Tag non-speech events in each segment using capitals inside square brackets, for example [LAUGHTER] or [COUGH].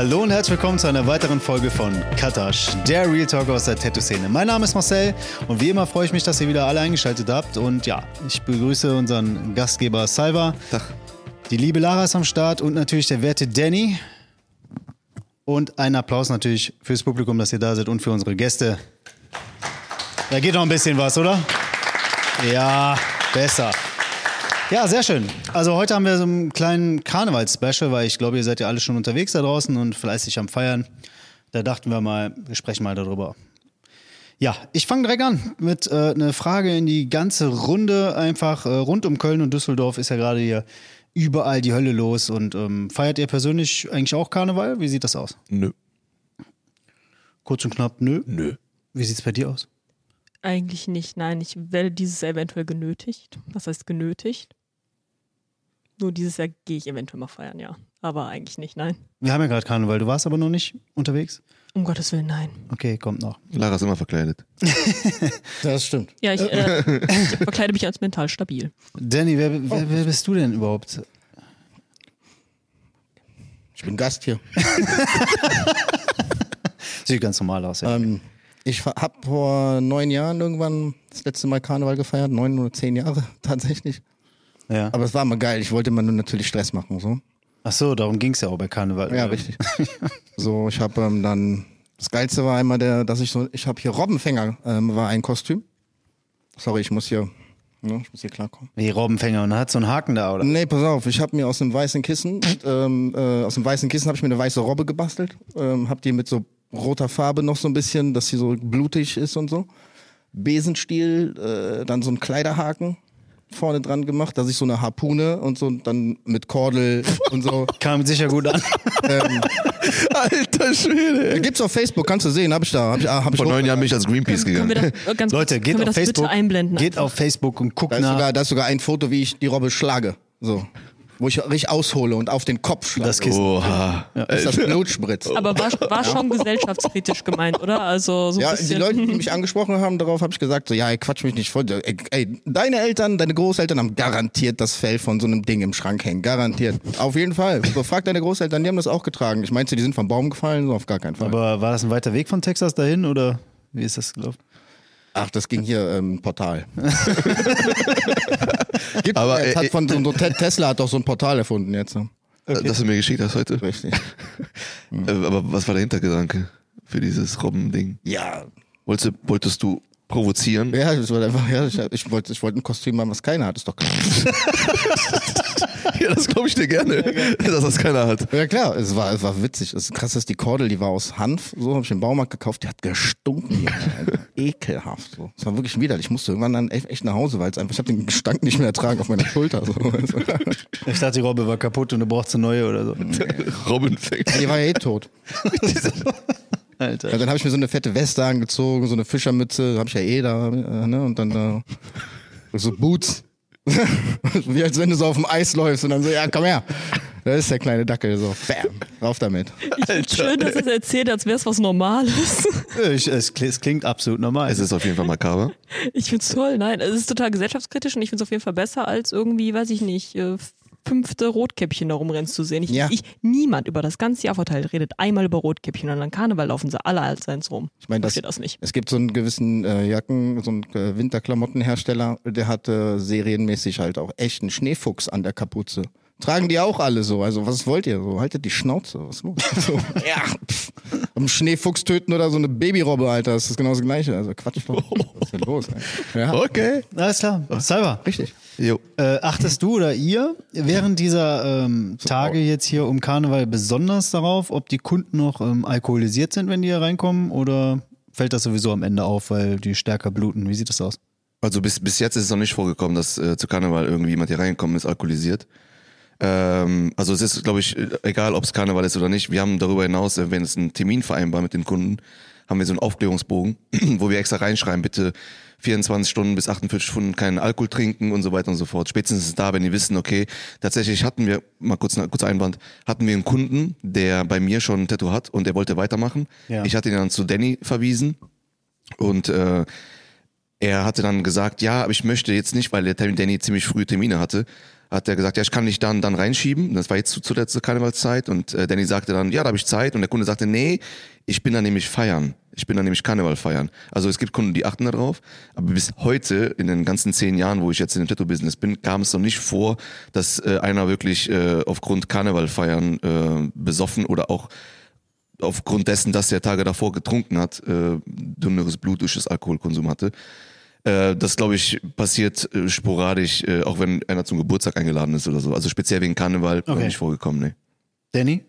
Hallo und herzlich willkommen zu einer weiteren Folge von Katasch, der Real Talk aus der Tattoo-Szene. Mein Name ist Marcel und wie immer freue ich mich, dass ihr wieder alle eingeschaltet habt. Und ja, ich begrüße unseren Gastgeber Salva. Tag. Die liebe Lara ist am Start und natürlich der werte Danny. Und einen Applaus natürlich fürs Publikum, dass ihr da seid und für unsere Gäste. Da geht noch ein bisschen was, oder? Ja, besser. Ja, sehr schön. Also heute haben wir so einen kleinen Karnevals-Special, weil ich glaube, ihr seid ja alle schon unterwegs da draußen und fleißig am Feiern. Da dachten wir mal, wir sprechen mal darüber. Ja, ich fange direkt an mit äh, einer Frage in die ganze Runde. Einfach äh, rund um Köln und Düsseldorf ist ja gerade hier überall die Hölle los. Und ähm, feiert ihr persönlich eigentlich auch Karneval? Wie sieht das aus? Nö. Kurz und knapp, nö. Nö. Wie sieht's bei dir aus? Eigentlich nicht, nein. Ich werde dieses eventuell genötigt. Was heißt genötigt? Nur dieses Jahr gehe ich eventuell mal feiern, ja. Aber eigentlich nicht, nein. Wir haben ja gerade Karneval, du warst aber noch nicht unterwegs? Um Gottes Willen, nein. Okay, kommt noch. Lara ist immer verkleidet. [LAUGHS] Das stimmt. Ja, ich, äh, [LAUGHS] ich verkleide mich als mental stabil. Danny, wer, wer, wer bist du denn überhaupt? Ich bin Gast hier. [LAUGHS] Sieht ganz normal aus, ja. Ähm, ich habe vor neun Jahren irgendwann das letzte Mal Karneval gefeiert, neun oder zehn Jahre tatsächlich. Ja. Aber es war mal geil. Ich wollte immer nur natürlich Stress machen. So. Ach so, darum ging's ja auch bei Karneval. Ja, richtig. [LAUGHS] so, ich habe ähm, dann das Geilste war einmal der, dass ich so, ich habe hier Robbenfänger ähm, war ein Kostüm. Sorry, ich muss hier, ne, ich muss hier klarkommen. Wie Robbenfänger und hat so einen Haken da, oder? Nee, pass auf, ich habe mir aus einem weißen Kissen, ähm, äh, aus dem weißen Kissen habe ich mir eine weiße Robbe gebastelt, ähm, hab die mit so roter Farbe noch so ein bisschen, dass sie so blutig ist und so. Besenstiel, äh, dann so ein Kleiderhaken vorne dran gemacht, dass ich so eine Harpune und so dann mit Kordel und so. [LAUGHS] Kam sicher gut an. Ähm, Alter Schwede. gibt's auf Facebook, kannst du sehen, hab ich da, hab ich, ah, hab ich Vor neun Jahren bin ich als Greenpeace Können wir gegangen. das, äh, ganz Leute, geht können auf das Facebook. bitte einblenden? Geht auf Facebook und guckt Da nach. sogar, da ist sogar ein Foto, wie ich die Robbe schlage. So. Wo ich richtig aushole und auf den Kopf schlage. Das Kissen. Oha. Bis das Blut spritzt. Aber war, war schon gesellschaftskritisch gemeint, oder? Also so ein Ja, die. Leute, die mich [LAUGHS] angesprochen haben, darauf habe ich gesagt, so, ja, ey, quatsch mich nicht voll. Ey, ey, deine Eltern, deine Großeltern haben garantiert das Fell von so einem Ding im Schrank hängen. Garantiert. Auf jeden Fall. So, frag deine Großeltern, die haben das auch getragen. Ich meinte, die sind vom Baum gefallen, so auf gar keinen Fall. Aber war das ein weiter Weg von Texas dahin oder wie ist das gelaufen? Ach, das ging hier ähm, Portal. [LAUGHS] Gibt, Aber, äh, hat von so, Te- Tesla hat doch so ein Portal erfunden jetzt. ne? Das du mir geschickt hast heute. Richtig. [LAUGHS] Äh, Aber was war der Hintergedanke für dieses Robben-Ding? Ja. Wolltest, du- wolltest du provozieren? Ja, das war einfach, ja, ich, ich wollte ich wollte ein Kostüm haben, was keiner hat, ist doch klar. [LAUGHS] Ja, das glaube ich dir gerne, dass das keiner hat. Ja klar, es war, es war witzig. Das krass ist, die Kordel, die war aus Hanf, so habe ich im Baumarkt gekauft, die hat gestunken. [LAUGHS] Ekelhaft. So. Es war wirklich widerlich. Ich musste irgendwann dann echt nach Hause, weil es einfach, ich habe den Gestank nicht mehr ertragen auf meiner Schulter. So. [LAUGHS] Ich dachte, die Robbe war kaputt und du brauchst eine neue oder so. Robbenfänger. die war ja eh tot. [LAUGHS] Alter. Ja, dann habe ich mir so eine fette Weste angezogen, so eine Fischermütze, habe ich ja eh da, äh, ne? Und dann äh, so Boots. [LAUGHS] Wie als wenn du so auf dem Eis läufst und dann so, ja, komm her. Da ist der kleine Dackel so. Bam, rauf damit. Ich schön, dass er es erzählt, als wäre es was Normales. Ich, es, es klingt absolut normal. Es ist auf jeden Fall makaber. Ich find's toll, nein. Es ist total gesellschaftskritisch und ich find's auf jeden Fall besser, als irgendwie, weiß ich nicht, äh, fünfte Rotkäppchen da rumrennen zu sehen. Ich, Ja. ich, niemand über das ganze Jahr verteilt redet einmal über Rotkäppchen und an Karneval laufen sie alle als eins rum. Ich meine, das, das nicht. es gibt so einen gewissen äh, Jacken, so einen äh, Winterklamottenhersteller, der hat äh, serienmäßig halt auch echt einen Schneefuchs an der Kapuze. Tragen die auch alle so. Also was wollt ihr so? Haltet die Schnauze. Was ist los? [LAUGHS] So, ja, pff. Einen Schneefuchs töten oder so eine Babyrobbe, Alter. Das ist genau das Gleiche. Also Quatsch. Was ist denn los? Ja, Okay. Alles klar. Salva, richtig. Jo. äh, achtest du oder ihr während dieser ähm, Tage jetzt hier um Karneval besonders darauf, ob die Kunden noch ähm, alkoholisiert sind, wenn die hier reinkommen oder fällt das sowieso am Ende auf, weil die stärker bluten? Wie sieht das aus? Also bis, bis jetzt ist es noch nicht vorgekommen, dass äh, zu Karneval irgendwie jemand hier reingekommen ist, alkoholisiert. Ähm, also es ist, glaube ich, egal, ob es Karneval ist oder nicht. Wir haben darüber hinaus, äh, wenn es einen Termin vereinbar mit den Kunden, haben wir so einen Aufklärungsbogen, [CLEARS THROAT] wo wir extra reinschreiben, bitte 24 Stunden bis 48 Stunden keinen Alkohol trinken und so weiter und so fort. Spätestens da, wenn die wissen, okay, tatsächlich hatten wir, mal kurz, kurz Einwand, hatten wir einen Kunden, der bei mir schon ein Tattoo hat und der wollte weitermachen. Ja. Ich hatte ihn dann zu Danny verwiesen und äh, er hatte dann gesagt, ja, aber ich möchte jetzt nicht, weil der Danny ziemlich früh Termine hatte, hat er gesagt, ja, ich kann dich dann dann reinschieben. Das war jetzt zu, zu der Karnevalszeit und äh, Danny sagte dann, ja, da habe ich Zeit und der Kunde sagte, nee, ich bin da nämlich feiern. Ich bin da nämlich Karneval feiern. Also es gibt Kunden, die achten darauf, aber bis heute in den ganzen zehn Jahren, wo ich jetzt in dem Tattoo-Business bin, kam es noch nicht vor, dass äh, einer wirklich äh, aufgrund Karneval feiern äh, besoffen oder auch aufgrund dessen, dass er Tage davor getrunken hat, äh, dünneres Blut durch das Alkoholkonsum hatte. Äh, das, glaube ich, passiert äh, sporadisch, äh, auch wenn einer zum Geburtstag eingeladen ist oder so. Also speziell wegen Karneval okay. Okay. nicht vorgekommen, ne. Danny?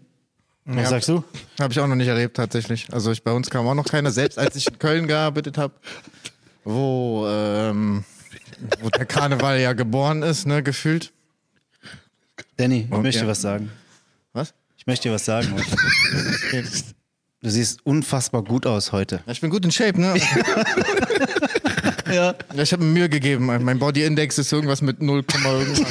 Was Ja. sagst du? Habe ich auch noch nicht erlebt, tatsächlich. Also ich, bei uns kam auch noch keiner, selbst als ich in Köln gearbeitet habe, wo, ähm, wo der Karneval ja geboren ist, ne, gefühlt. Danny, ich Oh, möchte ja. was sagen. Was? Ich möchte dir was sagen. [LAUGHS] Du siehst unfassbar gut aus heute. Ich bin gut in Shape, ne? [LAUGHS] Ja. Ich habe mir Mühe gegeben. Mein Body Index ist irgendwas mit 0, irgendwas.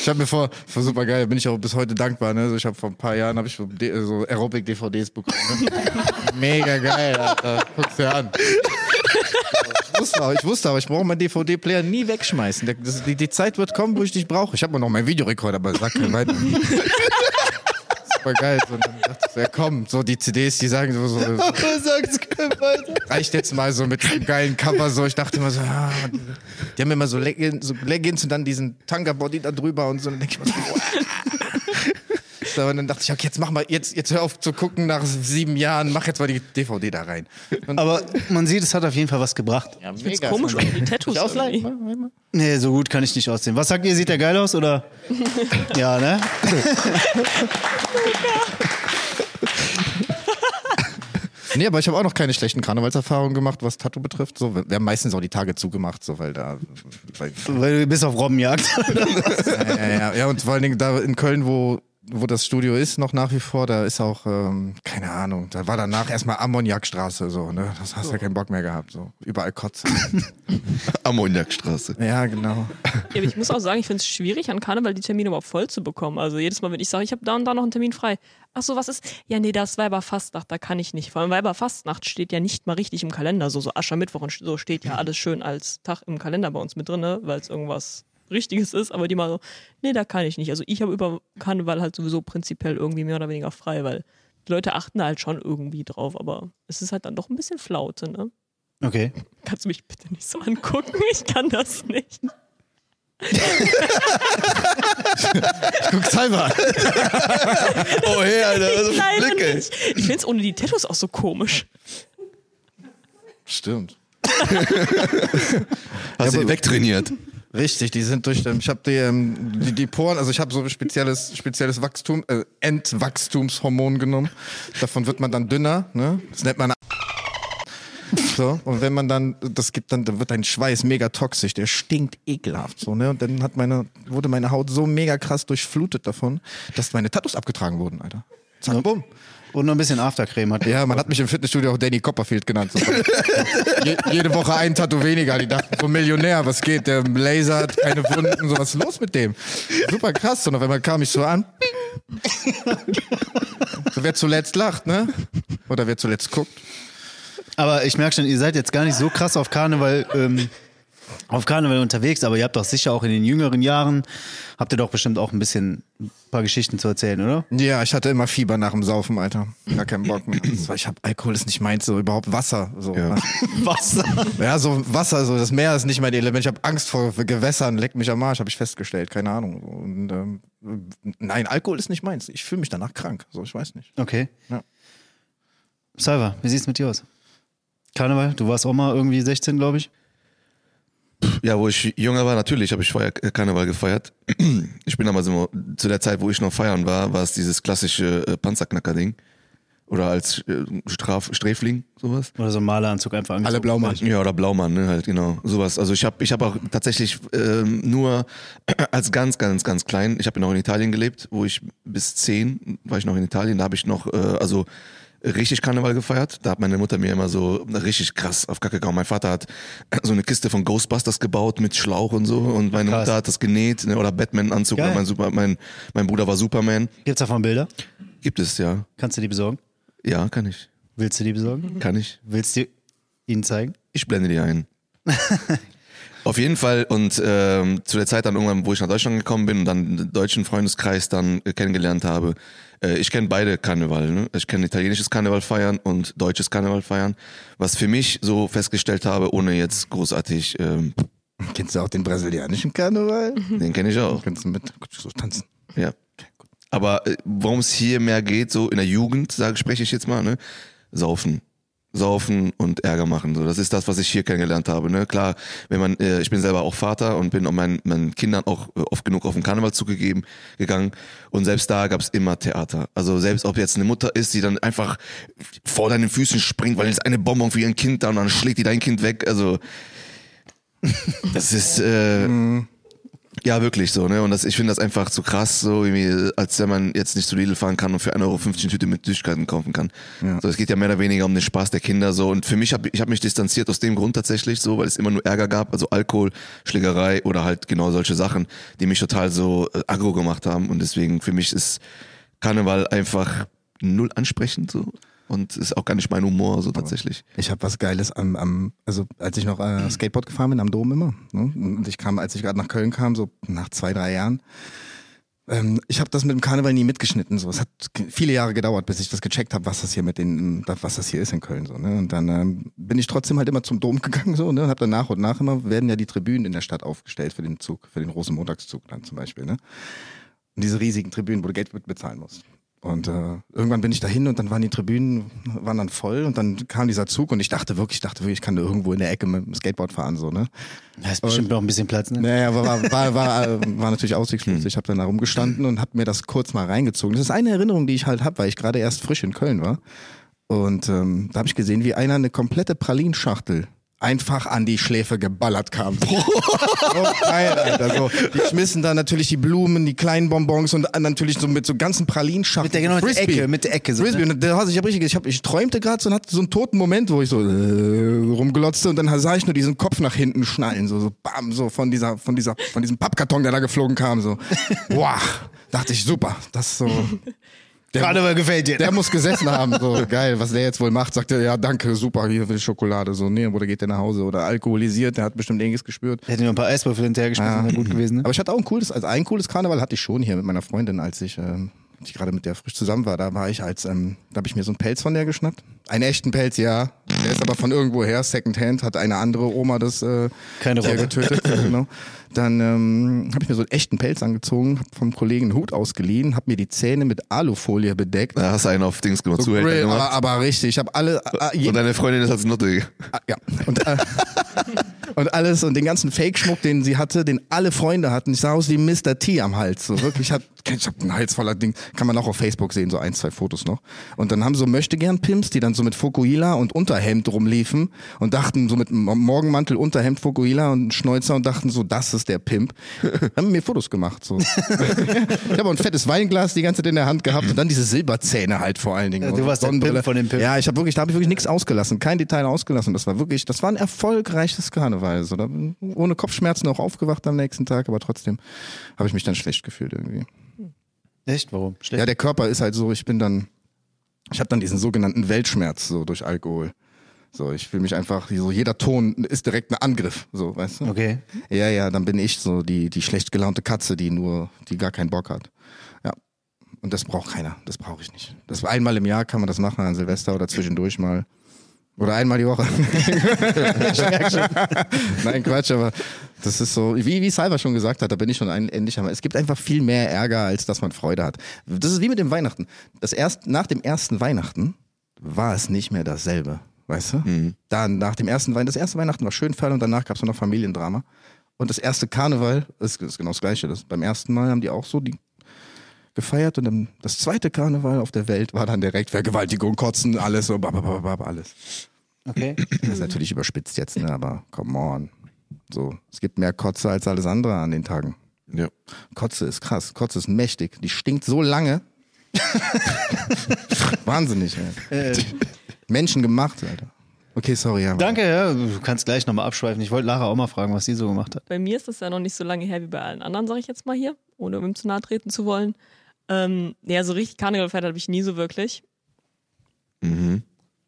Ich habe mir vor, vor super geil, bin ich auch bis heute dankbar. Ne? Also ich habe vor ein paar Jahren habe ich so, D- so Aerobic DVDs bekommen. Ne? Mega geil, Alter. Guck's dir an. Ich wusste aber, ich, wusste aber, ich brauche meinen DVD-Player nie wegschmeißen. Die, die Zeit wird kommen, wo ich dich brauche. Ich habe noch meinen Videorekorder, aber sag kein weiter. Super geil. So, und dann dachte ich so, ja komm, so die CDs, die sagen so, so [LAUGHS] reicht jetzt mal so mit dem geilen Cover so. Ich dachte immer so, ah, die haben immer so Leggings, so Leggings und dann diesen Tanga-Body da drüber und so. Und dann denke ich mir so, so, und dann dachte ich, okay, jetzt mach mal, jetzt, jetzt hör auf zu gucken nach sieben Jahren, mach jetzt mal die DVD da rein. Und Aber man sieht, es hat auf jeden Fall was gebracht. ja, Ich find's komisch, ohne die Tattoos ausleihen? Nee, so gut kann ich nicht aussehen. Was sagt ihr? Sieht der geil aus oder? [LAUGHS] ja, ne? Nee, aber ich habe auch noch keine schlechten Karnevalserfahrungen gemacht, was Tattoo betrifft. So, wir haben meistens auch die Tage zugemacht, so, weil da. Weil, Weil du bist auf Robbenjagd. [LAUGHS] ja, ja, ja, ja, und vor allen Dingen da in Köln, wo, wo das Studio ist, noch nach wie vor, da ist auch, ähm, keine Ahnung, da war danach erstmal Ammoniakstraße, so, ne? Das hast du ja keinen Bock mehr gehabt, so. Überall Kotze. [LAUGHS] Ammoniakstraße. ja, genau. Ja, aber ich muss auch sagen, ich finde es schwierig, an Karneval die Termine überhaupt voll zu bekommen. Also jedes Mal, wenn ich sage, ich habe da und da noch einen Termin frei. Ach so, was ist? Ja, nee, das ist Weiberfastnacht, da kann ich nicht. Vor allem Weiberfastnacht steht ja nicht mal richtig im Kalender. So, so Aschermittwoch und so steht ja [LAUGHS] alles schön als Tag im Kalender bei uns mit drin, weil es irgendwas Richtiges ist. Aber die mal so, nee, da kann ich nicht. Also ich habe über Karneval halt sowieso prinzipiell irgendwie mehr oder weniger frei, weil die Leute achten halt schon irgendwie drauf. Aber es ist halt dann doch ein bisschen Flaute, ne? Okay. Kannst du mich bitte nicht so angucken? Ich kann das nicht. [LAUGHS] Guck selber. Oh, hey, Alter, Leider Blicke. nicht. Ich finde es ohne die Tattoos auch so komisch. Stimmt. Hast du die wegtrainiert? Richtig, die sind durch, ich habe die, ähm, die, die Poren, also ich habe so ein spezielles, spezielles Wachstum, äh, Entwachstumshormon genommen. Davon wird man dann dünner, ne? Das nennt man [LAUGHS] so, und wenn man dann, das gibt dann, dann wird dein Schweiß mega toxisch, der stinkt ekelhaft, so, ne? Und dann hat meine, wurde meine Haut so mega krass durchflutet davon, dass meine Tattoos abgetragen wurden, Alter. Zack, bumm. Und noch ein bisschen Aftercreme hat. Ja, man hat mich im Fitnessstudio auch Danny Copperfield genannt. So. [LAUGHS] Je, jede Woche ein Tattoo weniger. Die dachten, so Millionär, was geht? Der lasert, keine Wunden, so was ist los mit dem? Super krass. Und auf einmal kam ich so an. So, wer zuletzt lacht, ne? Oder wer zuletzt guckt. Aber ich merke schon, ihr seid jetzt gar nicht so krass auf Karneval, ähm, auf Karneval unterwegs, aber ihr habt doch sicher auch in den jüngeren Jahren, habt ihr doch bestimmt auch ein bisschen ein paar Geschichten zu erzählen, oder? Ja, ich hatte immer Fieber nach dem Saufen, Alter. Gar keinen Bock mehr. Das war, ich hab Alkohol ist nicht meins, so überhaupt Wasser. So. Ja. [LAUGHS] Was? Ja, so Wasser, so das Meer ist nicht mein Element. Ich habe Angst vor Gewässern, leck mich am Arsch, habe ich festgestellt, keine Ahnung. Und, ähm, nein, Alkohol ist nicht meins. Ich fühle mich danach krank, so ich weiß nicht. Okay. Ja. Salva, wie sieht's mit dir aus? Karneval, du warst auch mal irgendwie 16, glaube ich. Ja, wo ich jünger war, natürlich habe ich vorher Karneval gefeiert. [CLEARS THROAT] Ich bin aber so, zu der Zeit, wo ich noch feiern war, war es dieses klassische äh, Panzerknacker-Ding. Oder als äh, Straf Sträfling, sowas. Oder so ein Maleranzug einfach angezogen. Alle Blaumann. Ja, oder Blaumann, ne, halt, genau. Sowas. Also ich habe ich hab auch tatsächlich ähm, nur [CLEARS THROAT] als ganz, ganz, ganz klein, ich habe noch in Italien gelebt, wo ich bis zehn war ich noch in Italien, da habe ich noch, äh, also richtig Karneval gefeiert. Da hat meine Mutter mir immer so richtig krass auf Kacke gehauen. Mein Vater hat [CLEARS THROAT] so eine Kiste von Ghostbusters gebaut mit Schlauch und so und meine Krass. Mutter hat das genäht ne, oder Batman-Anzug. Mein, Super, mein, mein Bruder war Superman. Gibt's davon Bilder? Gibt es, ja. Kannst du die besorgen? Ja, kann ich. Willst du die besorgen? Kann ich. Willst du ihnen zeigen? Ich blende die ein. [LAUGHS] Auf jeden Fall und ähm, zu der Zeit dann irgendwann, wo ich nach Deutschland gekommen bin und dann den deutschen Freundeskreis dann äh, kennengelernt habe, äh, ich kenne beide Karneval. Ne? Ich kenne italienisches Karneval feiern und deutsches Karneval feiern, was für mich so festgestellt habe, ohne jetzt großartig, ähm, Kennst du auch den brasilianischen Karneval? den kenne ich auch. Kannst du mit so tanzen? Ja. Aber äh, worum es hier mehr geht, so in der Jugend, sage spreche ich jetzt mal, ne? Saufen. Saufen und Ärger machen. So, das ist das, was ich hier kennengelernt habe. Ne? Klar, wenn man, äh, ich bin selber auch Vater und bin auch meinen, meinen Kindern auch äh, oft genug auf den Karneval zugegeben gegangen. Und selbst da gab es immer Theater. Also selbst ob jetzt eine Mutter ist, die dann einfach vor deinen Füßen springt, weil jetzt eine Bonbon für ihren Kind da und dann schlägt die dein Kind weg. Also das ist äh, ja wirklich so, ne? Und das, ich finde das einfach zu krass, so irgendwie, als wenn man jetzt nicht zu Lidl fahren kann und für 1,50 Euro eine Tüte mit Süßigkeiten kaufen kann. So, es geht ja mehr oder weniger um den Spaß der Kinder so. Und für mich habe ich hab mich distanziert aus dem Grund tatsächlich so, weil es immer nur Ärger gab, also Alkohol, Schlägerei oder halt genau solche Sachen, die mich total so äh, aggro gemacht haben. Und deswegen für mich ist Karneval einfach null ansprechend so. Und ist auch gar nicht mein Humor, so tatsächlich. Ich habe was Geiles am, am, also als ich noch äh, [CLEARS THROAT] Skateboard gefahren bin, am Dom immer. Ne? Und ich kam, als ich gerade nach Köln kam, so nach zwei, drei Jahren, ähm, ich habe das mit dem Karneval nie mitgeschnitten. So. Es hat viele Jahre gedauert, bis ich das gecheckt habe, was das hier mit den, was das hier ist in Köln. So, ne? Und dann ähm, bin ich trotzdem halt immer zum Dom gegangen so, ne? und habe dann nach und nach immer werden ja die Tribünen in der Stadt aufgestellt für den Zug, für den Rosenmontagszug dann zum Beispiel. Ne? Und diese riesigen Tribünen, wo du Geld mit bezahlen musst. Und äh, irgendwann bin ich dahin und dann waren die Tribünen waren dann voll und dann kam dieser Zug und ich dachte wirklich, ich dachte wirklich, ich kann da irgendwo in der Ecke mit dem Skateboard fahren so ne. Da ist bestimmt noch ein bisschen Platz, ne? Naja, aber war, war, war, äh, [LAUGHS] war natürlich aussichtslos. Ich habe dann da rumgestanden und habe mir das kurz mal reingezogen. Das ist eine Erinnerung, die ich halt habe, weil ich gerade erst frisch in Köln war. Und ähm, da habe ich gesehen, wie einer eine komplette Pralinschachtel einfach an die Schläfe geballert kam. [LAUGHS] so geil, Alter. So, die schmissen da natürlich die Blumen, die kleinen Bonbons und natürlich so mit so ganzen Pralinschachteln. Mit der, genau, mit der. Ecke, mit der Ecke. So, Frisbee. ne? Und der, ich, hab richtig, ich, hab, ich träumte gerade so und hatte so einen toten Moment, wo ich so äh, rumglotzte und dann sah ich nur diesen Kopf nach hinten schnallen, so, so bam, so von dieser, von dieser, von diesem Pappkarton, der da geflogen kam, so. [LAUGHS] Boah, dachte ich, super, das so. [LAUGHS] Der, Karneval gefällt dir. der muss gesessen haben, so geil, was der jetzt wohl macht, sagt er, ja danke, super, hier für die Schokolade, so, nee, oder geht der nach Hause oder alkoholisiert, der hat bestimmt irgendwas gespürt. Hätte nur ein paar Eiswürfel hinterhergeschmissen, wäre gut gewesen, ne? Aber ich hatte auch ein cooles, also ein cooles Karneval hatte ich schon hier mit meiner Freundin, als ich, ähm, als ich gerade mit der frisch zusammen war. Da war ich als, ähm, da habe ich mir so einen Pelz von der geschnappt. Einen echten Pelz, ja. Der ist aber von irgendwo her, Secondhand, hat eine andere Oma das äh, Keine Rolle. getötet. [CLEARS THROAT] genau. Dann ähm, habe ich mir so einen echten Pelz angezogen, hab vom Kollegen einen Hut ausgeliehen, habe mir die Zähne mit Alufolie bedeckt. Da hast du einen auf Dings gemacht, So Zuhälter Grill, aber, gemacht. aber richtig, ich habe alle, äh, je, Und deine Freundin ist als Nutte. Ah, ja. Und, äh, [LAUGHS] [LAUGHS] und alles und den ganzen Fake-Schmuck, den sie hatte, den alle Freunde hatten. Ich sah aus wie Mr. T am Hals. So wirklich, ich hab, ich hab einen Hals voller Ding. Kann man auch auf Facebook sehen, so ein, zwei Fotos noch. Und dann haben so Möchtegern-Pimps, die dann so mit Fukuhila und Unterhemd rumliefen und dachten so mit Morgenmantel, Unterhemd, Fukuhila und Schnäuzer und dachten so, das ist der Pimp. [LAUGHS] haben mir Fotos gemacht. So. ich habe ein fettes Weinglas die ganze Zeit in der Hand gehabt und dann diese Silberzähne halt vor allen Dingen. Ja, du warst der. Pimp von dem Pimp. Ja, ich habe wirklich, da habe ich wirklich nichts ausgelassen, kein Detail ausgelassen. Das war wirklich, das war ein erfolgreiches Karneval. So, da, ohne Kopfschmerzen auch aufgewacht am nächsten Tag, aber trotzdem habe ich mich dann schlecht gefühlt irgendwie. Echt? Warum? Schlecht? Ja, der Körper ist halt so, ich bin dann, ich habe dann diesen sogenannten Weltschmerz so durch Alkohol. So, ich fühle mich einfach, so jeder Ton ist direkt ein Angriff, so, weißt du? Okay. Ja, ja, dann bin ich so die, die schlecht gelaunte Katze, die nur, die gar keinen Bock hat. Ja. Und das braucht keiner. Das brauche ich nicht. Das einmal im Jahr kann man das machen an Silvester oder zwischendurch mal. Oder einmal die Woche. [LAUGHS] Nein, Quatsch, aber das ist so, wie, wie Salva schon gesagt hat, da bin ich schon ein, endlich einmal. Es gibt einfach viel mehr Ärger, als dass man Freude hat. Das ist wie mit dem Weihnachten. Das erst, nach dem ersten Weihnachten war es nicht mehr dasselbe. Weißt du? Dann nach dem ersten Weihnachten, das erste Weihnachten war schön Fall und danach gab es noch Familiendrama. Und das erste Karneval ist, ist genau das Gleiche. Das, beim ersten Mal haben die auch so die gefeiert und dann das zweite Karneval auf der Welt war dann direkt Vergewaltigung, Kotzen, alles so, babababab, alles. Okay. [CLEARS THROAT] Das ist natürlich überspitzt jetzt, ne? aber come on. So, es gibt mehr Kotze als alles andere an den Tagen. Ja. Kotze ist krass, Kotze ist mächtig. Die stinkt so lange. [LAUGHS] Wahnsinnig, ey. Menschen gemacht, Alter. Okay, sorry, ja. Danke, ja. Du kannst gleich nochmal abschweifen. Ich wollte Lara auch mal fragen, was sie so gemacht hat. Bei mir ist das ja noch nicht so lange her wie bei allen anderen, sage ich jetzt mal hier, ohne ihm zu nahe treten zu wollen. Ähm, ja, so richtig Karneval gefeiert habe ich nie so wirklich. Mhm.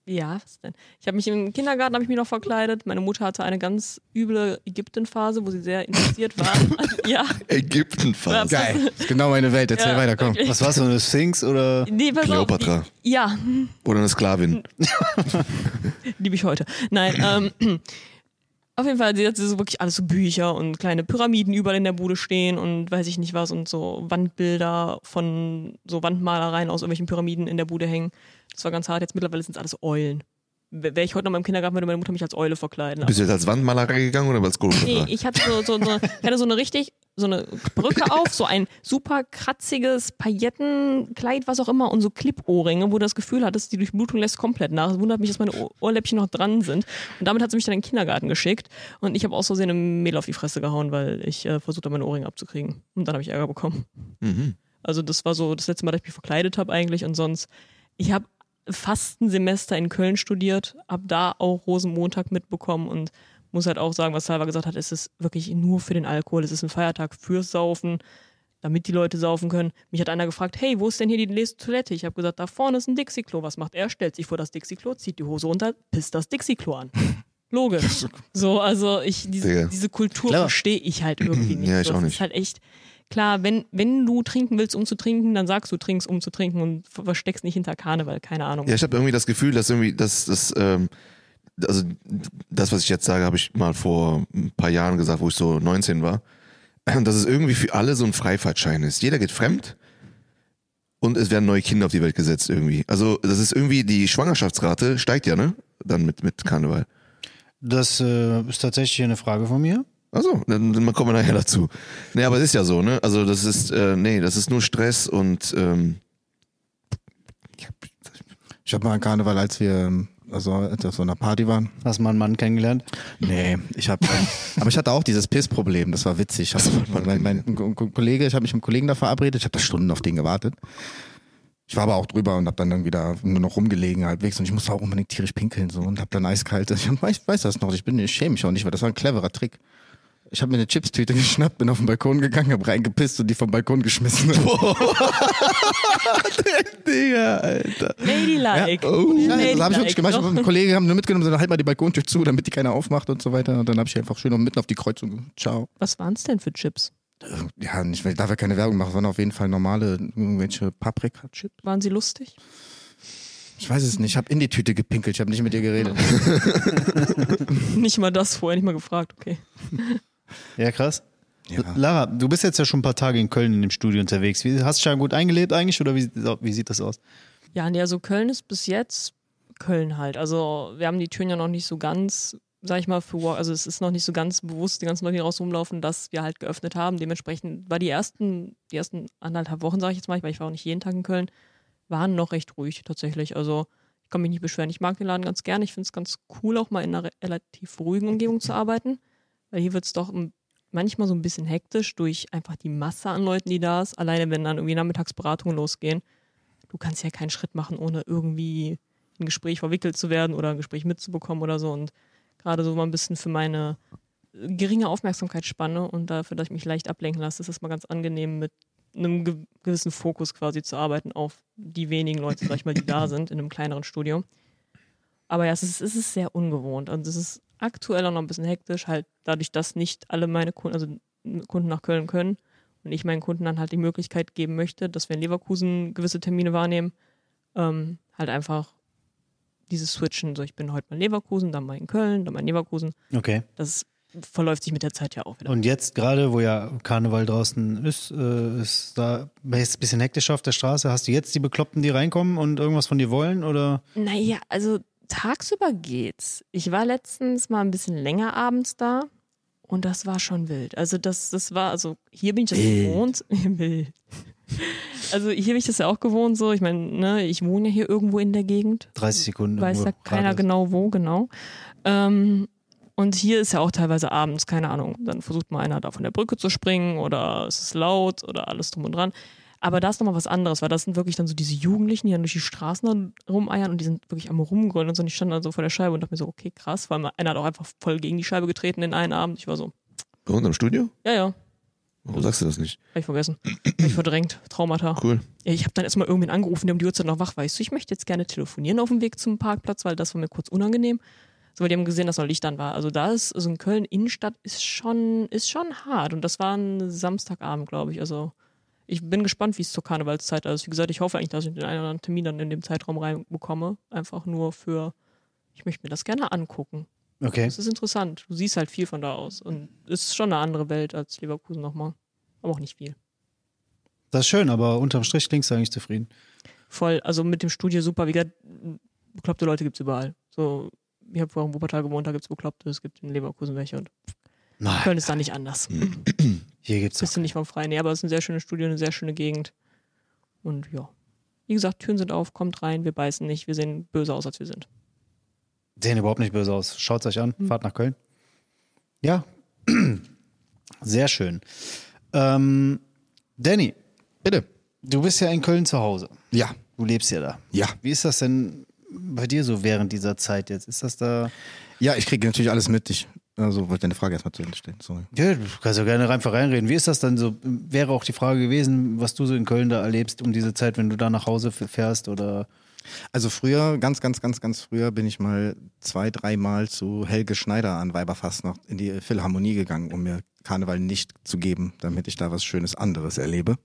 Ja, was denn? Ich habe mich im Kindergarten habe ich mich noch verkleidet. Meine Mutter hatte eine ganz üble Ägypten-Phase, wo sie sehr interessiert war. [LAUGHS] ja. Ägypten-Phase. Geil. Ist genau meine Welt. Erzähl Ja, weiter, komm. wirklich. Was war's, so eine Sphinx oder? Nee, auf, Kleopatra. die- Ja, Oder eine Sklavin. [LAUGHS] liebe ich heute. Nein, ähm, auf jeden Fall, sie hat so wirklich alles so Bücher und kleine Pyramiden überall in der Bude stehen und weiß ich nicht was und so Wandbilder von so Wandmalereien aus irgendwelchen Pyramiden in der Bude hängen. Das war ganz hart. Jetzt mittlerweile sind es alles Eulen. Wäre ich heute noch mal im Kindergarten, würde meine Mutter mich als Eule verkleiden. Bist du jetzt als Wandmalerei gegangen oder als Nee, Kleopatra? ich hatte so, so, eine, ich hatte so eine richtig, so eine Brücke auf, so ein super kratziges Paillettenkleid, was auch immer, und so Clip-Ohrringe, wo du das Gefühl hattest, die Durchblutung lässt komplett nach. Es wundert mich, dass meine Ohr Ohrläppchen noch dran sind. Und damit hat sie mich dann in den Kindergarten geschickt. Und ich habe aus Versehen ein Mehl auf die Fresse gehauen, weil ich äh, versucht habe, meine Ohrringe abzukriegen. Und dann habe ich Ärger bekommen. Mhm. Also das war so das letzte Mal, dass ich mich verkleidet habe eigentlich. Und sonst, ich habe fast ein Semester in Köln studiert, habe da auch Rosenmontag mitbekommen und muss halt auch sagen, was Salva gesagt hat, es ist wirklich nur für den Alkohol. Es ist ein Feiertag fürs Saufen, damit die Leute saufen können. Mich hat einer gefragt, hey, wo ist denn hier die nächste Toilette? Ich habe gesagt, da vorne ist ein Dixie-Klo. Was macht er? Stellt sich vor das Dixie-Klo, zieht die Hose runter, pisst das Dixie-Klo an. [LAUGHS] Logisch. So, also ich, diese, diese Kultur verstehe ich halt [CLEARS THROAT] irgendwie nicht. Ja, ich so, auch nicht. Ist halt echt, klar, wenn, wenn du trinken willst, um zu trinken, dann sagst du, trinkst, um zu trinken und ver- versteckst nicht hinter Karneval, keine Ahnung. Ja, ich habe irgendwie das Gefühl, dass irgendwie, dass das, ähm, also das, was ich jetzt sage, habe ich mal vor ein paar Jahren gesagt, wo ich so 19 war, [CLEARS THROAT] dass es irgendwie für alle so ein Freifahrtschein ist. Jeder geht fremd und es werden neue Kinder auf die Welt gesetzt irgendwie. Also das ist irgendwie, die Schwangerschaftsrate steigt ja, ne? Dann mit, mit Karneval. Das äh, ist tatsächlich eine Frage von mir. Also, dann, dann kommen wir nachher dazu. Nee, aber es ist ja so, ne? Also das ist, äh, nee, das ist nur Stress und ähm, Ich habe mal an Karneval, als wir ähm, also auf so einer Party waren. Hast mal einen Mann kennengelernt? Nee, ich habe, aber ich hatte auch dieses Pissproblem. Das war witzig. Ich hab, mein, mein Ko- Kollege, ich habe mich mit einem Kollegen da verabredet. Ich habe da Stunden auf den gewartet. Ich war aber auch drüber und habe dann, dann wieder nur noch rumgelegen halbwegs und ich musste auch unbedingt tierisch pinkeln so und habe dann eiskalt. [LAUGHS] Ich weiß, weiß das noch. Ich bin, ich schäme mich auch nicht, weil das war ein cleverer Trick. Ich habe mir eine Chipstüte [LAUGHS] geschnappt, bin auf den Balkon gegangen, habe reingepisst und die vom Balkon geschmissen. [LAUGHS] [LAUGHS] Digga, Alter. Ladylike. oh. Ja, das habe ich wirklich gemacht. Ich hab Kollegen haben nur mitgenommen, so, halt mal die Balkontür zu, damit die keiner aufmacht und so weiter. Und dann habe ich einfach schön noch mitten auf die Kreuzung. Ciao. Was waren es denn für Chips? Ja, ich darf ja keine Werbung machen. Es waren auf jeden Fall normale, irgendwelche Paprika-Chips. Waren sie lustig? Ich weiß es nicht. Ich habe in die Tüte gepinkelt. Ich habe nicht mit dir geredet. Nicht mal das vorher, nicht mal gefragt, okay. Ja, krass. Ja. Lara, du bist jetzt ja schon ein paar Tage in Köln in dem Studio unterwegs. Wie, hast du dich ja gut eingelebt eigentlich oder wie, wie sieht das aus? Ja, nee, also Köln ist bis jetzt Köln halt. Also wir haben die Türen ja noch nicht so ganz, sag ich mal, für Walk, also es ist noch nicht so ganz bewusst, die ganzen Leute, die raus rumlaufen, dass wir halt geöffnet haben. Dementsprechend war die ersten, die ersten anderthalb Wochen, sage ich jetzt mal, weil ich war auch nicht jeden Tag in Köln, waren noch recht ruhig tatsächlich. Also ich kann mich nicht beschweren. Ich mag den Laden ganz gerne. Ich finde es ganz cool, auch mal in einer re- relativ ruhigen Umgebung zu arbeiten. Weil hier wird es doch manchmal so ein bisschen hektisch durch einfach die Masse an Leuten, die da ist. Alleine wenn dann irgendwie Nachmittagsberatungen losgehen du kannst ja keinen Schritt machen, ohne irgendwie in ein Gespräch verwickelt zu werden oder ein Gespräch mitzubekommen oder so. Und gerade so mal ein bisschen für meine geringe Aufmerksamkeitsspanne und dafür, dass ich mich leicht ablenken lasse, ist es mal ganz angenehm, mit einem ge gewissen Fokus quasi zu arbeiten auf die wenigen Leute, sag ich mal, die da sind in einem kleineren Studio. Aber ja, es ist, es ist sehr ungewohnt und es ist aktuell auch noch ein bisschen hektisch, halt dadurch, dass nicht alle meine Kunden, also Kunden nach Köln können und ich meinen Kunden dann halt die Möglichkeit geben möchte, dass wir in Leverkusen gewisse Termine wahrnehmen, ähm, halt einfach dieses Switchen, so ich bin heute mal in Leverkusen, dann mal in Köln, dann mal in Leverkusen, Okay. das verläuft sich mit der Zeit ja auch wieder. Und jetzt gerade, wo ja Karneval draußen ist, äh, ist da ist ein bisschen hektischer auf der Straße. Hast du jetzt die Bekloppten, die reinkommen und irgendwas von dir wollen? Oder? Naja, also tagsüber geht's. Ich war letztens mal ein bisschen länger abends da und das war schon wild. Also das, das war, also hier bin ich das Wild. gewohnt. [LAUGHS] wild. Also hier bin ich das ja auch gewohnt so. Ich meine, ne, ich wohne ja hier irgendwo in der Gegend. 30 Sekunden. Weiß ja keiner genau wo, genau. Ähm, und hier ist ja auch teilweise abends, keine Ahnung, dann versucht mal einer da von der Brücke zu springen oder es ist laut oder alles drum und dran. Aber da ist nochmal was anderes, weil das sind wirklich dann so diese Jugendlichen, die dann durch die Straßen dann rumeiern und die sind wirklich am Rumgrollen und so. Und ich stand dann so vor der Scheibe und dachte mir so, okay, krass, weil einer hat auch einfach voll gegen die Scheibe getreten den einen Abend. Ich war so, Bei uns im Studio? ja, ja. Warum sagst du das nicht? Hab ich vergessen. Hab ich verdrängt. Traumata. Cool. Ja, Ich habe dann erstmal irgendwen angerufen, der um die Uhrzeit noch wach war. Ich so, ich möchte jetzt gerne telefonieren auf dem Weg zum Parkplatz, weil das war mir kurz unangenehm. So, weil die haben gesehen, dass noch Licht an war. Also da ist, also in Köln Innenstadt ist schon, ist schon hart. Und das war ein Samstagabend, glaube ich. Also ich bin gespannt, wie es zur Karnevalszeit ist. Wie gesagt, ich hoffe eigentlich, dass ich den einen oder anderen Termin dann in dem Zeitraum reinbekomme. Einfach nur für, ich möchte mir das gerne angucken. Okay. Das ist interessant. Du siehst halt viel von da aus. Und es ist schon eine andere Welt als Leverkusen nochmal. Aber auch nicht viel. Das ist schön, aber unterm Strich klingst du eigentlich zufrieden. voll, also mit dem Studio super. Wie gesagt, bekloppte Leute gibt's überall. So, ich habe vorher in Wuppertal gewohnt, da gibt's Bekloppte, es gibt in Leverkusen welche und Nein, Köln ist da nicht anders. [CLEARS THROAT] hier gibt's Bist du nicht vom Freien. Nee, aber es ist ein sehr schönes Studio, eine sehr schöne Gegend. Und ja. Wie gesagt, Türen sind auf, kommt rein, wir beißen nicht, wir sehen böse aus, als wir sind. Sehen überhaupt nicht böse aus. Schaut's euch an, fahrt nach Köln. Ja, [CLEARS THROAT] sehr schön. Ähm, Danny, Bitte. du bist ja in Köln zu Hause. Ja. Du lebst ja da. Ja. Wie ist das denn bei dir so während dieser Zeit jetzt? Ist das da. Ja, ich kriege natürlich alles mit. Ich also wollte deine Frage erstmal zu Ende stellen. Sorry. Ja, du kannst ja gerne einfach reinreden. Wie ist das dann so? Wäre auch die Frage gewesen, was du so in Köln da erlebst um diese Zeit, wenn du da nach Hause fährst oder. Also früher, ganz, ganz, ganz, ganz früher bin ich mal zwei, dreimal zu Helge Schneider an Weiberfastnacht in die Philharmonie gegangen, um mir Karneval nicht zu geben, damit ich da was Schönes anderes erlebe.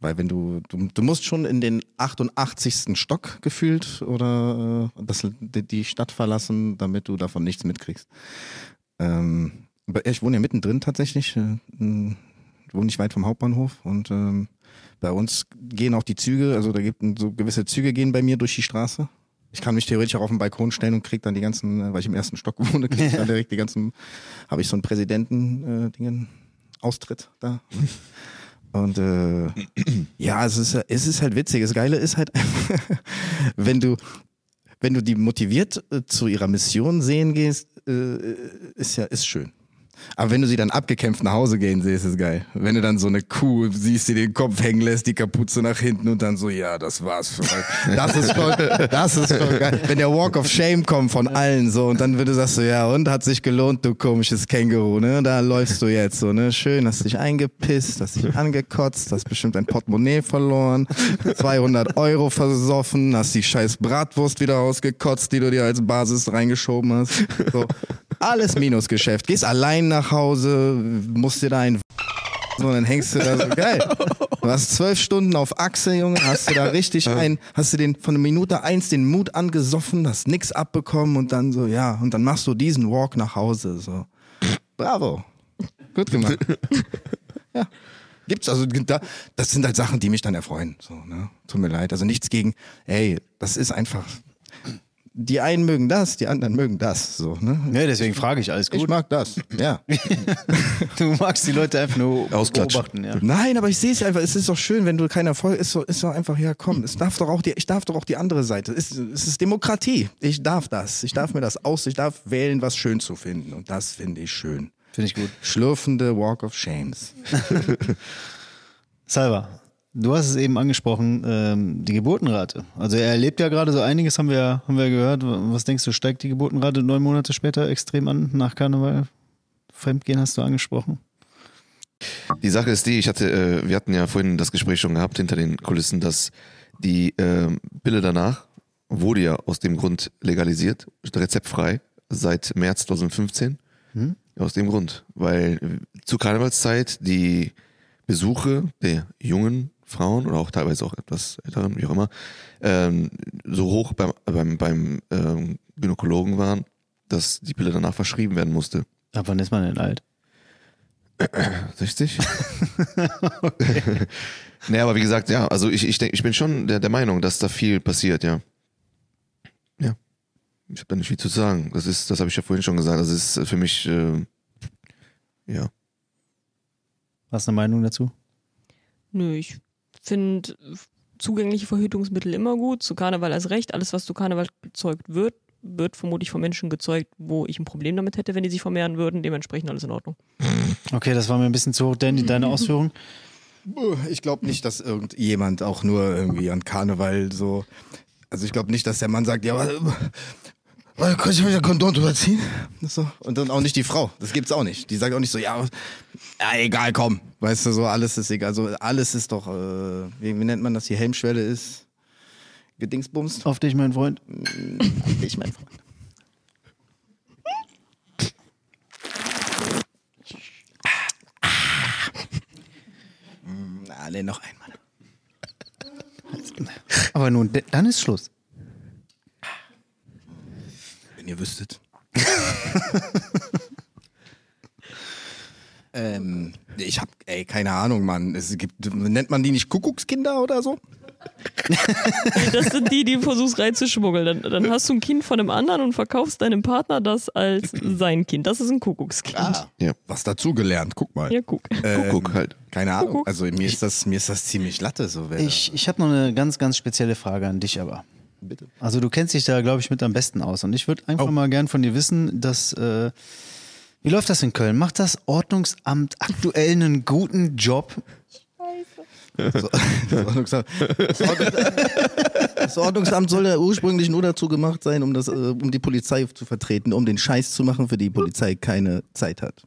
Weil wenn du, du, du musst schon in den 88. Stock gefühlt oder äh, das, die die Stadt verlassen, damit du davon nichts mitkriegst. Ähm, ich wohne ja mittendrin tatsächlich. Äh, wohne nicht weit vom Hauptbahnhof und ähm, bei uns gehen auch die Züge, also da gibt so gewisse Züge gehen bei mir durch die Straße. Ich kann mich theoretisch auch auf den Balkon stellen und krieg dann die ganzen, äh, weil ich im ersten Stock [LAUGHS] wohne, krieg ich dann direkt die ganzen, habe ich so einen Präsidenten-Dingen, Austritt da. Und äh, ja, es ist, es ist halt witzig. Das Geile ist halt, [LAUGHS] wenn du, wenn du die motiviert äh, zu ihrer Mission sehen gehst, äh, ist ja, ist schön. Aber wenn du sie dann abgekämpft nach Hause gehen siehst, ist geil. Wenn du dann so eine Kuh siehst, die den Kopf hängen lässt, die Kapuze nach hinten und dann so, ja, das war's für heute. Das ist voll, das ist voll geil. Wenn der Walk of Shame kommt von allen so und dann würde sagst du, ja, und hat sich gelohnt, du komisches Känguru, ne? Da läufst du jetzt so, ne? Schön, hast dich eingepisst, hast dich angekotzt, hast bestimmt dein Portemonnaie verloren, 200 Euro versoffen, hast die scheiß Bratwurst wieder ausgekotzt, die du dir als Basis reingeschoben hast. So. Alles Minusgeschäft. Gehst allein nach Hause, musst dir da ein [LAUGHS] so, dann hängst du da so geil. Du hast zwölf Stunden auf Achse, Junge, hast du da richtig ein, hast du den von der Minute eins den Mut angesoffen, hast nix abbekommen und dann so, ja, und dann machst du diesen Walk nach Hause. So. Bravo. Gut gemacht. ja. Gibt's also da, das sind halt Sachen, die mich dann erfreuen. So, ne? Tut mir leid. Also nichts gegen, ey, das ist einfach. Die einen mögen das, die anderen mögen das. So, ne? Ja, deswegen frage ich alles Ich gut. mag das. Ja. [LAUGHS] Du magst die Leute einfach nur Ausklatschen. beobachten, ja. Nein, aber ich sehe es einfach. Es ist doch schön, wenn du keinen Erfolg ist, so, ist doch einfach, ja komm, es darf doch auch die, ich darf doch auch die andere Seite. Es, ist- es ist Demokratie. Ich darf das. Ich darf mir das aus, ich darf wählen, was schön zu finden. Und das finde ich schön. Finde ich gut. Schlürfende Walk of Shames. [LAUGHS] Salva, du hast es eben angesprochen, ähm, die Geburtenrate. Also er erlebt ja gerade so einiges, haben wir, haben wir gehört. Was denkst du, steigt die Geburtenrate neun Monate später extrem an nach Karneval? Fremdgehen hast du angesprochen. Die Sache ist die, ich hatte, äh, wir hatten ja vorhin das Gespräch schon gehabt hinter den Kulissen, dass die ähm, Pille danach wurde ja aus dem Grund legalisiert, rezeptfrei, seit März 2015. Aus dem Grund, weil äh, zu Karnevalszeit die Besuche der jungen Frauen oder auch teilweise auch etwas älteren, wie auch immer, ähm, so hoch beim, beim, beim ähm, Gynäkologen waren, dass die Pille danach verschrieben werden musste. Ab wann ist man denn alt? [CLEARS THROAT] 60? [LAUGHS] [LAUGHS] nee, aber wie gesagt, ja, also ich, ich, denk, ich bin schon der, der Meinung, dass da viel passiert, ja. Ja. Ich habe da nicht viel zu sagen. Das ist, das habe ich ja vorhin schon gesagt. Das ist für mich, äh, ja. Hast du eine Meinung dazu? Nö, ich finde zugängliche Verhütungsmittel immer gut. Zu Karneval als recht. Alles, was zu Karneval gezeugt wird, wird vermutlich von Menschen gezeugt, wo ich ein Problem damit hätte, wenn die sich vermehren würden. Dementsprechend alles in Ordnung. Okay, das war mir ein bisschen zu hoch. Danny, deine [LAUGHS] Ausführung? Ich glaube nicht, dass irgendjemand auch nur irgendwie an Karneval so. Also ich glaube nicht, dass der Mann sagt, ja, Oh, kann ich mir ein Kondom drüber ziehen? So. Und dann auch nicht die Frau. Das gibt's auch nicht. Die sagt auch nicht so, ja, ja egal, komm. Weißt du, so alles ist egal. Also alles ist doch, äh, wie, wie nennt man das? Die Helmschwelle ist gedingsbumst. Auf dich, mein Freund. Ich mein Freund. Ah, nee, noch einmal. Aber nun, dann ist Schluss. Wenn ihr wüsstet. [LAUGHS] ähm, ich hab, ey, keine Ahnung, Mann. Es gibt, nennt man die nicht Kuckuckskinder oder so? Das sind die, die du versuchst reinzuschmuggeln. Dann, dann hast du ein Kind von einem anderen und verkaufst deinem Partner das als sein Kind. Das ist ein Kuckuckskind. Ja. Was dazugelernt, guck mal. Ja, guck. Ähm, Kuckuck halt. Keine Ahnung. Kuckuck. Also mir ist das, mir ist das ziemlich latte, so Ich, ich habe noch eine ganz, ganz spezielle Frage an dich aber. Bitte. Also du kennst dich da, glaube ich, mit am besten aus. Und ich würde einfach Oh. mal gern von dir wissen, dass... Äh, wie läuft das in Köln? Macht das Ordnungsamt aktuell einen guten Job? So, das, Ordnungsamt, das, Ordnungsamt, das Ordnungsamt soll ja ursprünglich nur dazu gemacht sein, um, das, äh, um die Polizei zu vertreten, um den Scheiß zu machen, für die Polizei keine Zeit hat.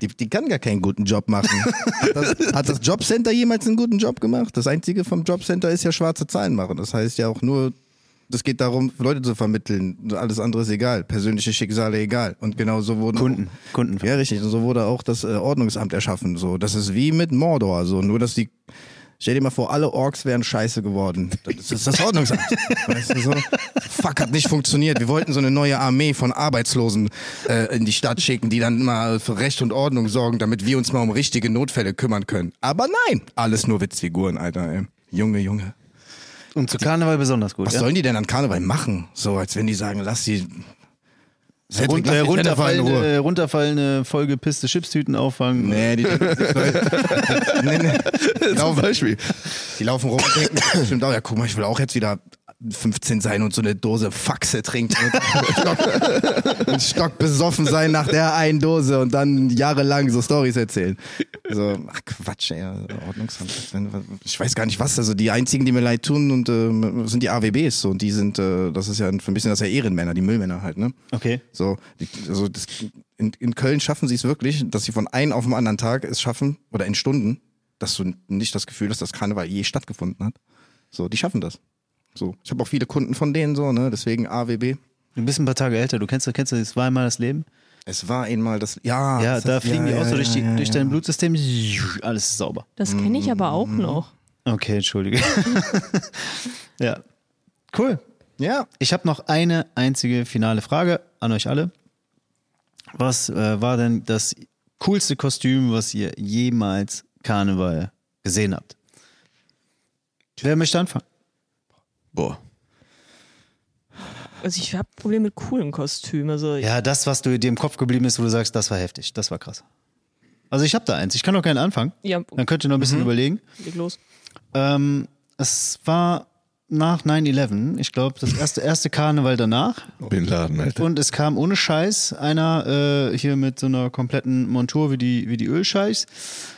Die, die kann gar keinen guten Job machen. Hat das, hat das Jobcenter jemals einen guten Job gemacht? Das Einzige vom Jobcenter ist ja schwarze Zahlen machen. Das heißt ja auch nur, das geht darum, Leute zu vermitteln. Alles andere ist egal. Persönliche Schicksale egal. Und genau so wurden Kunden. Kunden. ja, richtig. Und so wurde auch das äh, Ordnungsamt erschaffen. So, das ist wie mit Mordor. So, nur dass die. Stell dir mal vor, alle Orks wären scheiße geworden. Das ist das Ordnungsamt. [LAUGHS] weißt du so? Fuck, hat nicht funktioniert. Wir wollten so eine neue Armee von Arbeitslosen äh, in die Stadt schicken, die dann mal für Recht und Ordnung sorgen, damit wir uns mal um richtige Notfälle kümmern können. Aber nein, alles nur Witzfiguren, Alter. Ey. Junge, Junge. Und zu Karneval besonders gut. Was ja? sollen die denn an Karneval machen? So, als wenn die sagen, lass die. Cedric, Rund, äh, die in Ruhe. runterfallende, runterfallende vollgepisste Chipstüten auffangen. Nee, die, [LAUGHS] nee, nee. Die, Zum laufen, Beispiel. die laufen rum und denken, stimmt auch, ja, guck mal, ich will auch jetzt wieder 15 sein und so eine Dose Faxe trinken und Stock, und Stock besoffen sein nach der einen Dose und dann jahrelang so Stories erzählen. So, ach Quatsch, ey, Ordnungsamt. Ich weiß gar nicht was. Also die einzigen, die mir leid tun, und äh, sind die AWBs so und die sind, äh, das ist ja für ein bisschen das ja Ehrenmänner, die Müllmänner halt, ne? Okay. So, die, also das, in, in Köln schaffen sie es wirklich, dass sie von einem auf den anderen Tag es schaffen, oder in Stunden, dass du nicht das Gefühl hast, dass Karneval je stattgefunden hat. So, die schaffen das. So, ich habe auch viele Kunden von denen so, ne? Deswegen AWB. Du bist ein paar Tage älter. Du kennst, du kennst das war einmal das Leben. Es war einmal das. Ja, Ja, das da heißt- fliegen die ja, auch so ja, durch, die, ja, durch dein Blutsystem. Alles ist sauber. Das kenne ich aber auch noch. Okay, entschuldige. [LAUGHS] ja. Cool. Ja, Ich habe noch eine einzige finale Frage an euch alle. Was äh, war denn das coolste Kostüm, was ihr jemals Karneval gesehen habt? Wer möchte anfangen? Boah. Also ich habe Probleme mit coolen Kostümen. Also Ja, das, was du dir im Kopf geblieben ist, wo du sagst, das war heftig, das war krass. Also ich habe da eins. Ich kann doch gerne anfangen. ja, Dann könnt ihr noch ein bisschen überlegen. leg los. Ähm, es war nach 9-11, ich glaube, das erste, erste Karneval danach. Bin Laden, Alter. Und es kam ohne Scheiß einer äh, hier mit so einer kompletten Montur wie die, wie die Ölscheichs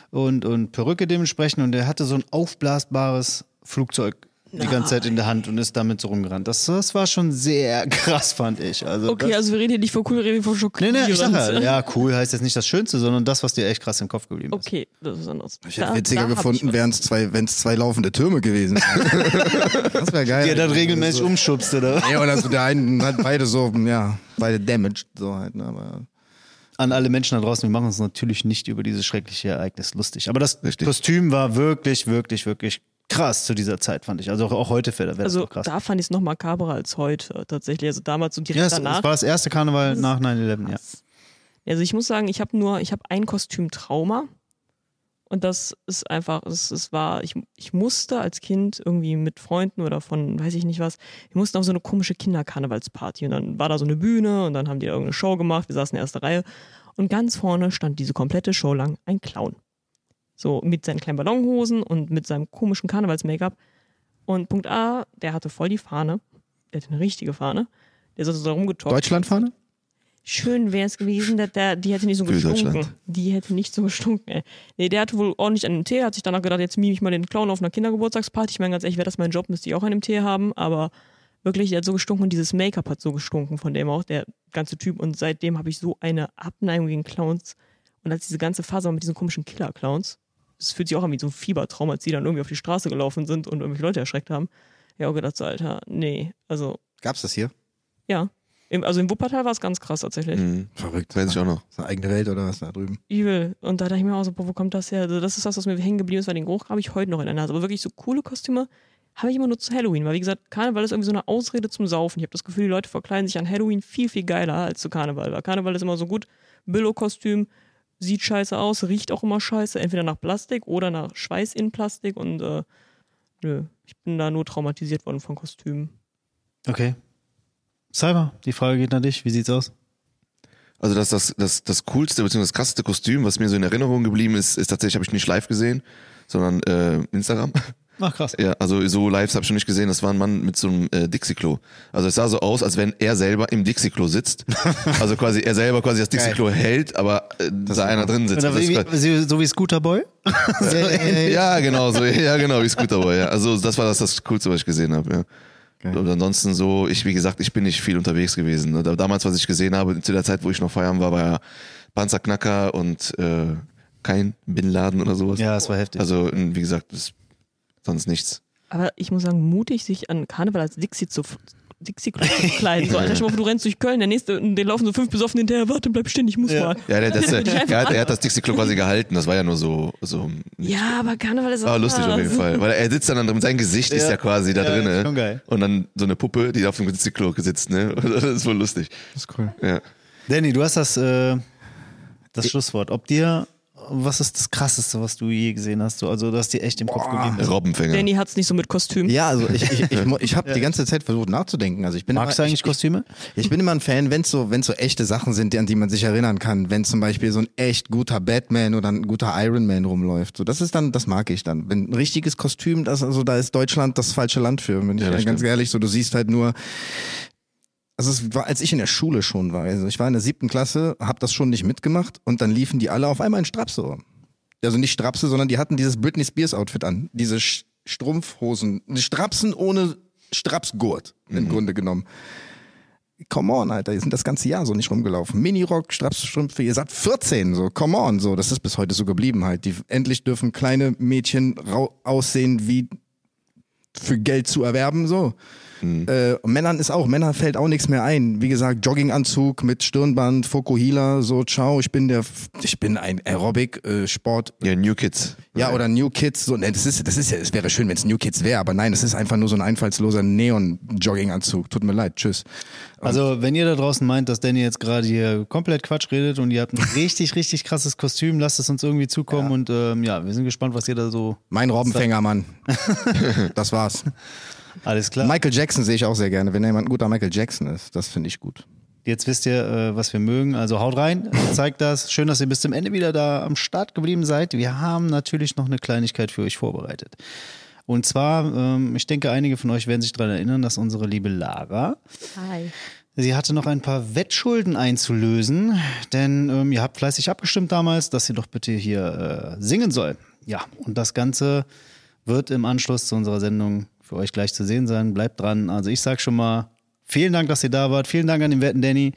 und, und Perücke dementsprechend. Und der hatte so ein aufblasbares Flugzeug die ganze Zeit in der Hand und ist damit so rumgerannt. Das, das war schon sehr [LAUGHS] krass, fand ich. Also Okay, das, also wir reden hier nicht von cool, wir reden von Nee, schockierend. nee, ich sag ja, ja, cool heißt jetzt nicht das Schönste, sondern das, was dir echt krass im Kopf geblieben ist. Okay, das ist anders. ich hätte Da- witziger da gefunden, wären es zwei, wenn es zwei laufende Türme gewesen wären. [LAUGHS] das wäre geil. Der dann regelmäßig umschubst, oder? Ja, oder so der einen hat beide so, ja, beide damaged, so halt, ne, aber. An alle Menschen da draußen, wir machen uns natürlich nicht über dieses schreckliche Ereignis lustig. Aber das Richtig. Kostüm war wirklich, wirklich, wirklich krass zu dieser Zeit, fand ich. Also auch, auch heute wäre wär das Also noch krass. da fand ich es noch makaberer als heute tatsächlich. Also damals so direkt ja, es, danach. war das erste Karneval nach 9-11, ja. Also ich muss sagen, ich habe nur, ich habe ein Kostüm-Trauma. Und das ist einfach, es, es war, ich, ich musste als Kind irgendwie mit Freunden oder von, weiß ich nicht was, wir mussten auf so eine komische Kinderkarnevalsparty. Und dann war da so eine Bühne und dann haben die da irgendeine Show gemacht, wir saßen in der ersten Reihe. Und ganz vorne stand diese komplette Show lang ein Clown. So mit seinen kleinen Ballonhosen und mit seinem komischen Karnevals-Make-up. Und Punkt A, der hatte voll die Fahne. Der hatte eine richtige Fahne. Der ist also da rumgetoppt. Deutschlandfahne? Schön wäre es gewesen, dass der, die hätte nicht so Für gestunken. Die hätte nicht so gestunken, ey. Nee, der hatte wohl ordentlich einen Tee, hat sich danach gedacht, jetzt mime ich mal den Clown auf einer Kindergeburtstagsparty. Ich meine, ganz ehrlich, wäre das mein Job, müsste ich auch einen Tee haben, aber Wirklich, der hat so gestunken und dieses Make-up hat so gestunken von dem auch, der ganze Typ. Und seitdem habe ich so eine Abneigung gegen Clowns. Und als diese ganze Phase war mit diesen komischen Killer-Clowns, das fühlt sich auch an wie so ein Fiebertraum, als die dann irgendwie auf die Straße gelaufen sind und irgendwelche Leute erschreckt haben. Ja, auch gedacht so, Alter, nee, also, Gab's das hier? ja. Im, also im Wuppertal war es ganz krass tatsächlich. Mhm. Verrückt. Weiß ich auch noch. Ist eine eigene Welt oder was da drüben? Übel. Und da dachte ich mir auch so, boah, wo kommt das her? Also das ist das, was mir hängen geblieben ist, weil den Geruch habe ich heute noch in der Nase. Aber wirklich so coole Kostüme habe ich immer nur zu Halloween. Weil wie gesagt, Karneval ist irgendwie so eine Ausrede zum Saufen. Ich habe das Gefühl, die Leute verkleiden sich an Halloween viel, viel geiler als zu Karneval. Weil Karneval ist immer so gut. Billo-Kostüm, sieht scheiße aus, riecht auch immer scheiße. Entweder nach Plastik oder nach Schweiß in Plastik. Und äh, nö, ich bin da nur traumatisiert worden von Kostümen. Okay. Cyber, die Frage geht an dich. Wie sieht's aus? Also das, das, das, das coolste bzw. das krasseste Kostüm, was mir so in Erinnerung geblieben ist, ist tatsächlich, habe ich nicht live gesehen, sondern äh, Instagram. Ach, krass. Ja, also so live habe ich schon nicht gesehen. Das war ein Mann mit so einem äh, Dixie-Klo. Also es sah so aus, als wenn er selber im Dixie-Klo sitzt. [LAUGHS] Also quasi er selber quasi das Dixie-Klo hält, aber äh, da einer drin sitzt. Also wie, wie, so wie Scooterboy? [LAUGHS] ja, genau so. Ja, genau, wie Scooterboy. Ja. Also das war das, das Coolste, was ich gesehen habe. Ja. Und ansonsten so, ich, wie gesagt, ich bin nicht viel unterwegs gewesen. ne. Da- Damals, was ich gesehen habe, zu der Zeit, wo ich noch feiern war, war ja Panzerknacker und äh, kein Bin Laden oder sowas. Ja, das war heftig. Also, wie gesagt, das, sonst nichts. Aber ich muss sagen, mutig, sich an Karneval als Dixie zu Dixie-Klo zu kleiden. So, [LAUGHS] Alter, mal du rennst durch Köln, der nächste, und den laufen so fünf besoffen hinterher, warte, bleib stehen, ich muss Ja. mal. Ja, der, das, Dann er, hat, er hat das [LAUGHS] Dixie-Klo quasi gehalten. Das war ja nur so, so Ja, aber Karneval ist war lustig auf jeden. Fall. Weil er sitzt dann, und sein Gesicht ist Ja. ja quasi da Ja, drin. schon geil. Und dann so eine Puppe, die auf dem Dixie-Klo sitzt, ne? [LAUGHS] Das ist wohl lustig. Das ist cool. Ja. Danny, du hast das, äh, das Schlusswort. Ob dir, was ist das Krasseste, was du je gesehen hast? So, also, das dir echt im Kopf geblieben ist. Robbenfänger. Danny hat's nicht so mit Kostüm. Ja, also ich, ich, ich, ich habe die ganze Zeit versucht nachzudenken. Also ich bin Magst du immer, eigentlich ich, Kostüme? Ich bin immer ein Fan, wenn es so, wenn's so echte Sachen sind, an die man sich erinnern kann. Wenn zum Beispiel so ein echt guter Batman oder ein guter Iron Man rumläuft. So, das ist dann, das mag ich dann. Wenn ein richtiges Kostüm, das, also da ist Deutschland das falsche Land für. Bin ich Ja, ganz stimmt. ehrlich, so du siehst halt nur. Also es war, als ich in der Schule schon war, also ich war in der siebten Klasse, habe das schon nicht mitgemacht und dann liefen die alle auf einmal in Strapse. Also nicht Strapse, sondern die hatten dieses Britney Spears Outfit an. Diese Sch Strumpfhosen, die Strapsen ohne Strapsgurt im Grunde genommen. Come on, Alter, ihr sind das ganze Jahr so nicht rumgelaufen. Minirock, Strapsstrümpfe, ihr seid 14, so, come on, so, das ist bis heute so geblieben halt. Die, endlich dürfen kleine Mädchen aussehen wie für Geld zu erwerben, so. Äh, und Männern ist auch, Männern fällt auch nichts mehr ein. Wie gesagt, Jogginganzug mit Stirnband, Fokuhila, so, ciao, ich bin der, ich bin ein Aerobic-Sport. Ja, New Kids. ja, oder New Kids, so, ne, das ist, das ist ja, es wäre schön, wenn es New Kids wäre, aber nein, es ist einfach nur so ein einfallsloser Neon-Jogginganzug. Tut mir leid, tschüss. Also, wenn ihr da draußen meint, dass Danny jetzt gerade hier komplett Quatsch redet und ihr habt ein richtig, [LAUGHS] richtig krasses Kostüm, lasst es uns irgendwie zukommen und ähm, ja, wir sind gespannt, was ihr da so. Mein Robbenfänger, Mann. [LAUGHS] das war's. Alles klar. Michael Jackson sehe ich auch sehr gerne, wenn jemand ein guter Michael Jackson ist. Das finde ich gut. Jetzt wisst ihr, äh, was wir mögen. Also haut rein, [LAUGHS] zeigt das. Schön, dass ihr bis zum Ende wieder da am Start geblieben seid. Wir haben natürlich noch eine Kleinigkeit für euch vorbereitet. Und zwar, ähm, ich denke, einige von euch werden sich daran erinnern, dass unsere liebe Lara, Hi. sie hatte noch ein paar Wettschulden einzulösen, denn ähm, ihr habt fleißig abgestimmt damals, dass sie doch bitte hier äh, singen soll. Ja, und das Ganze wird im Anschluss zu unserer Sendung für euch gleich zu sehen sein. Bleibt dran. Also ich sag schon mal, vielen Dank, dass ihr da wart. Vielen Dank an den Wetten Danny.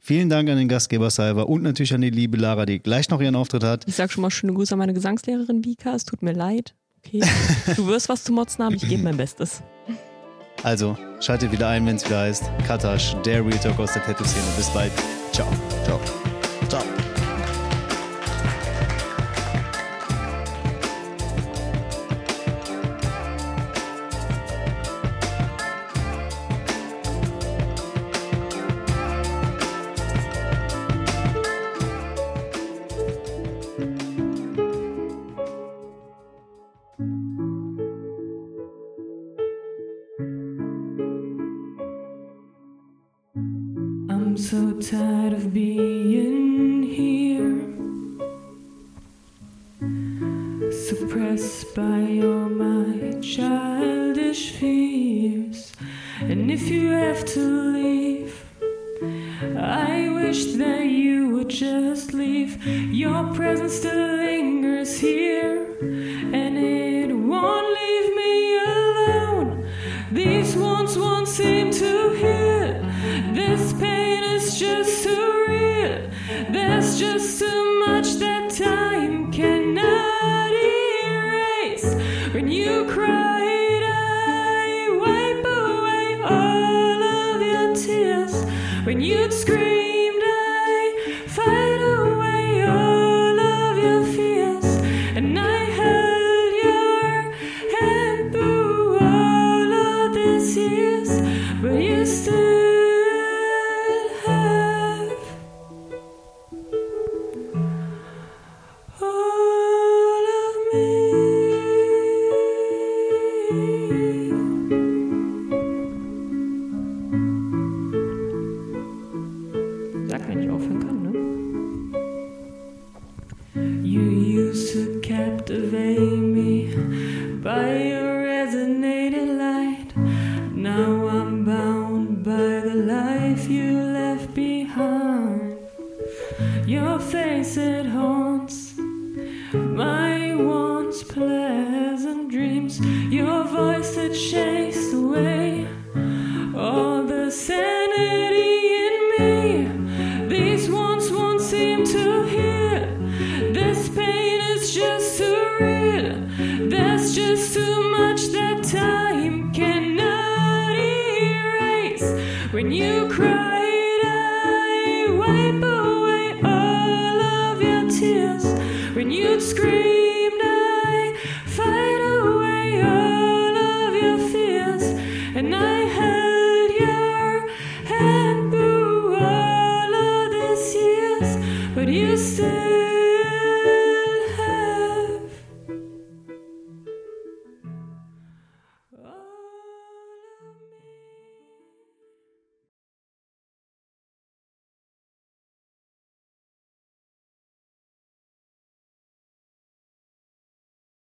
Vielen Dank an den Gastgeber Salva und natürlich an die liebe Lara, die gleich noch ihren Auftritt hat. Ich sag schon mal schöne Grüße an meine Gesangslehrerin Vika. Es tut mir leid. Okay. [LAUGHS] Du wirst was zu motzen haben, ich gebe mein Bestes. Also schaltet wieder ein, wenn es wieder heißt Katasch, der Real Talk aus der Tattoo-Szene. Bis bald. Ciao. Ciao. Ciao. life you left behind. Your face it haunts my once pleasant dreams. Your voice it chased away all the sand.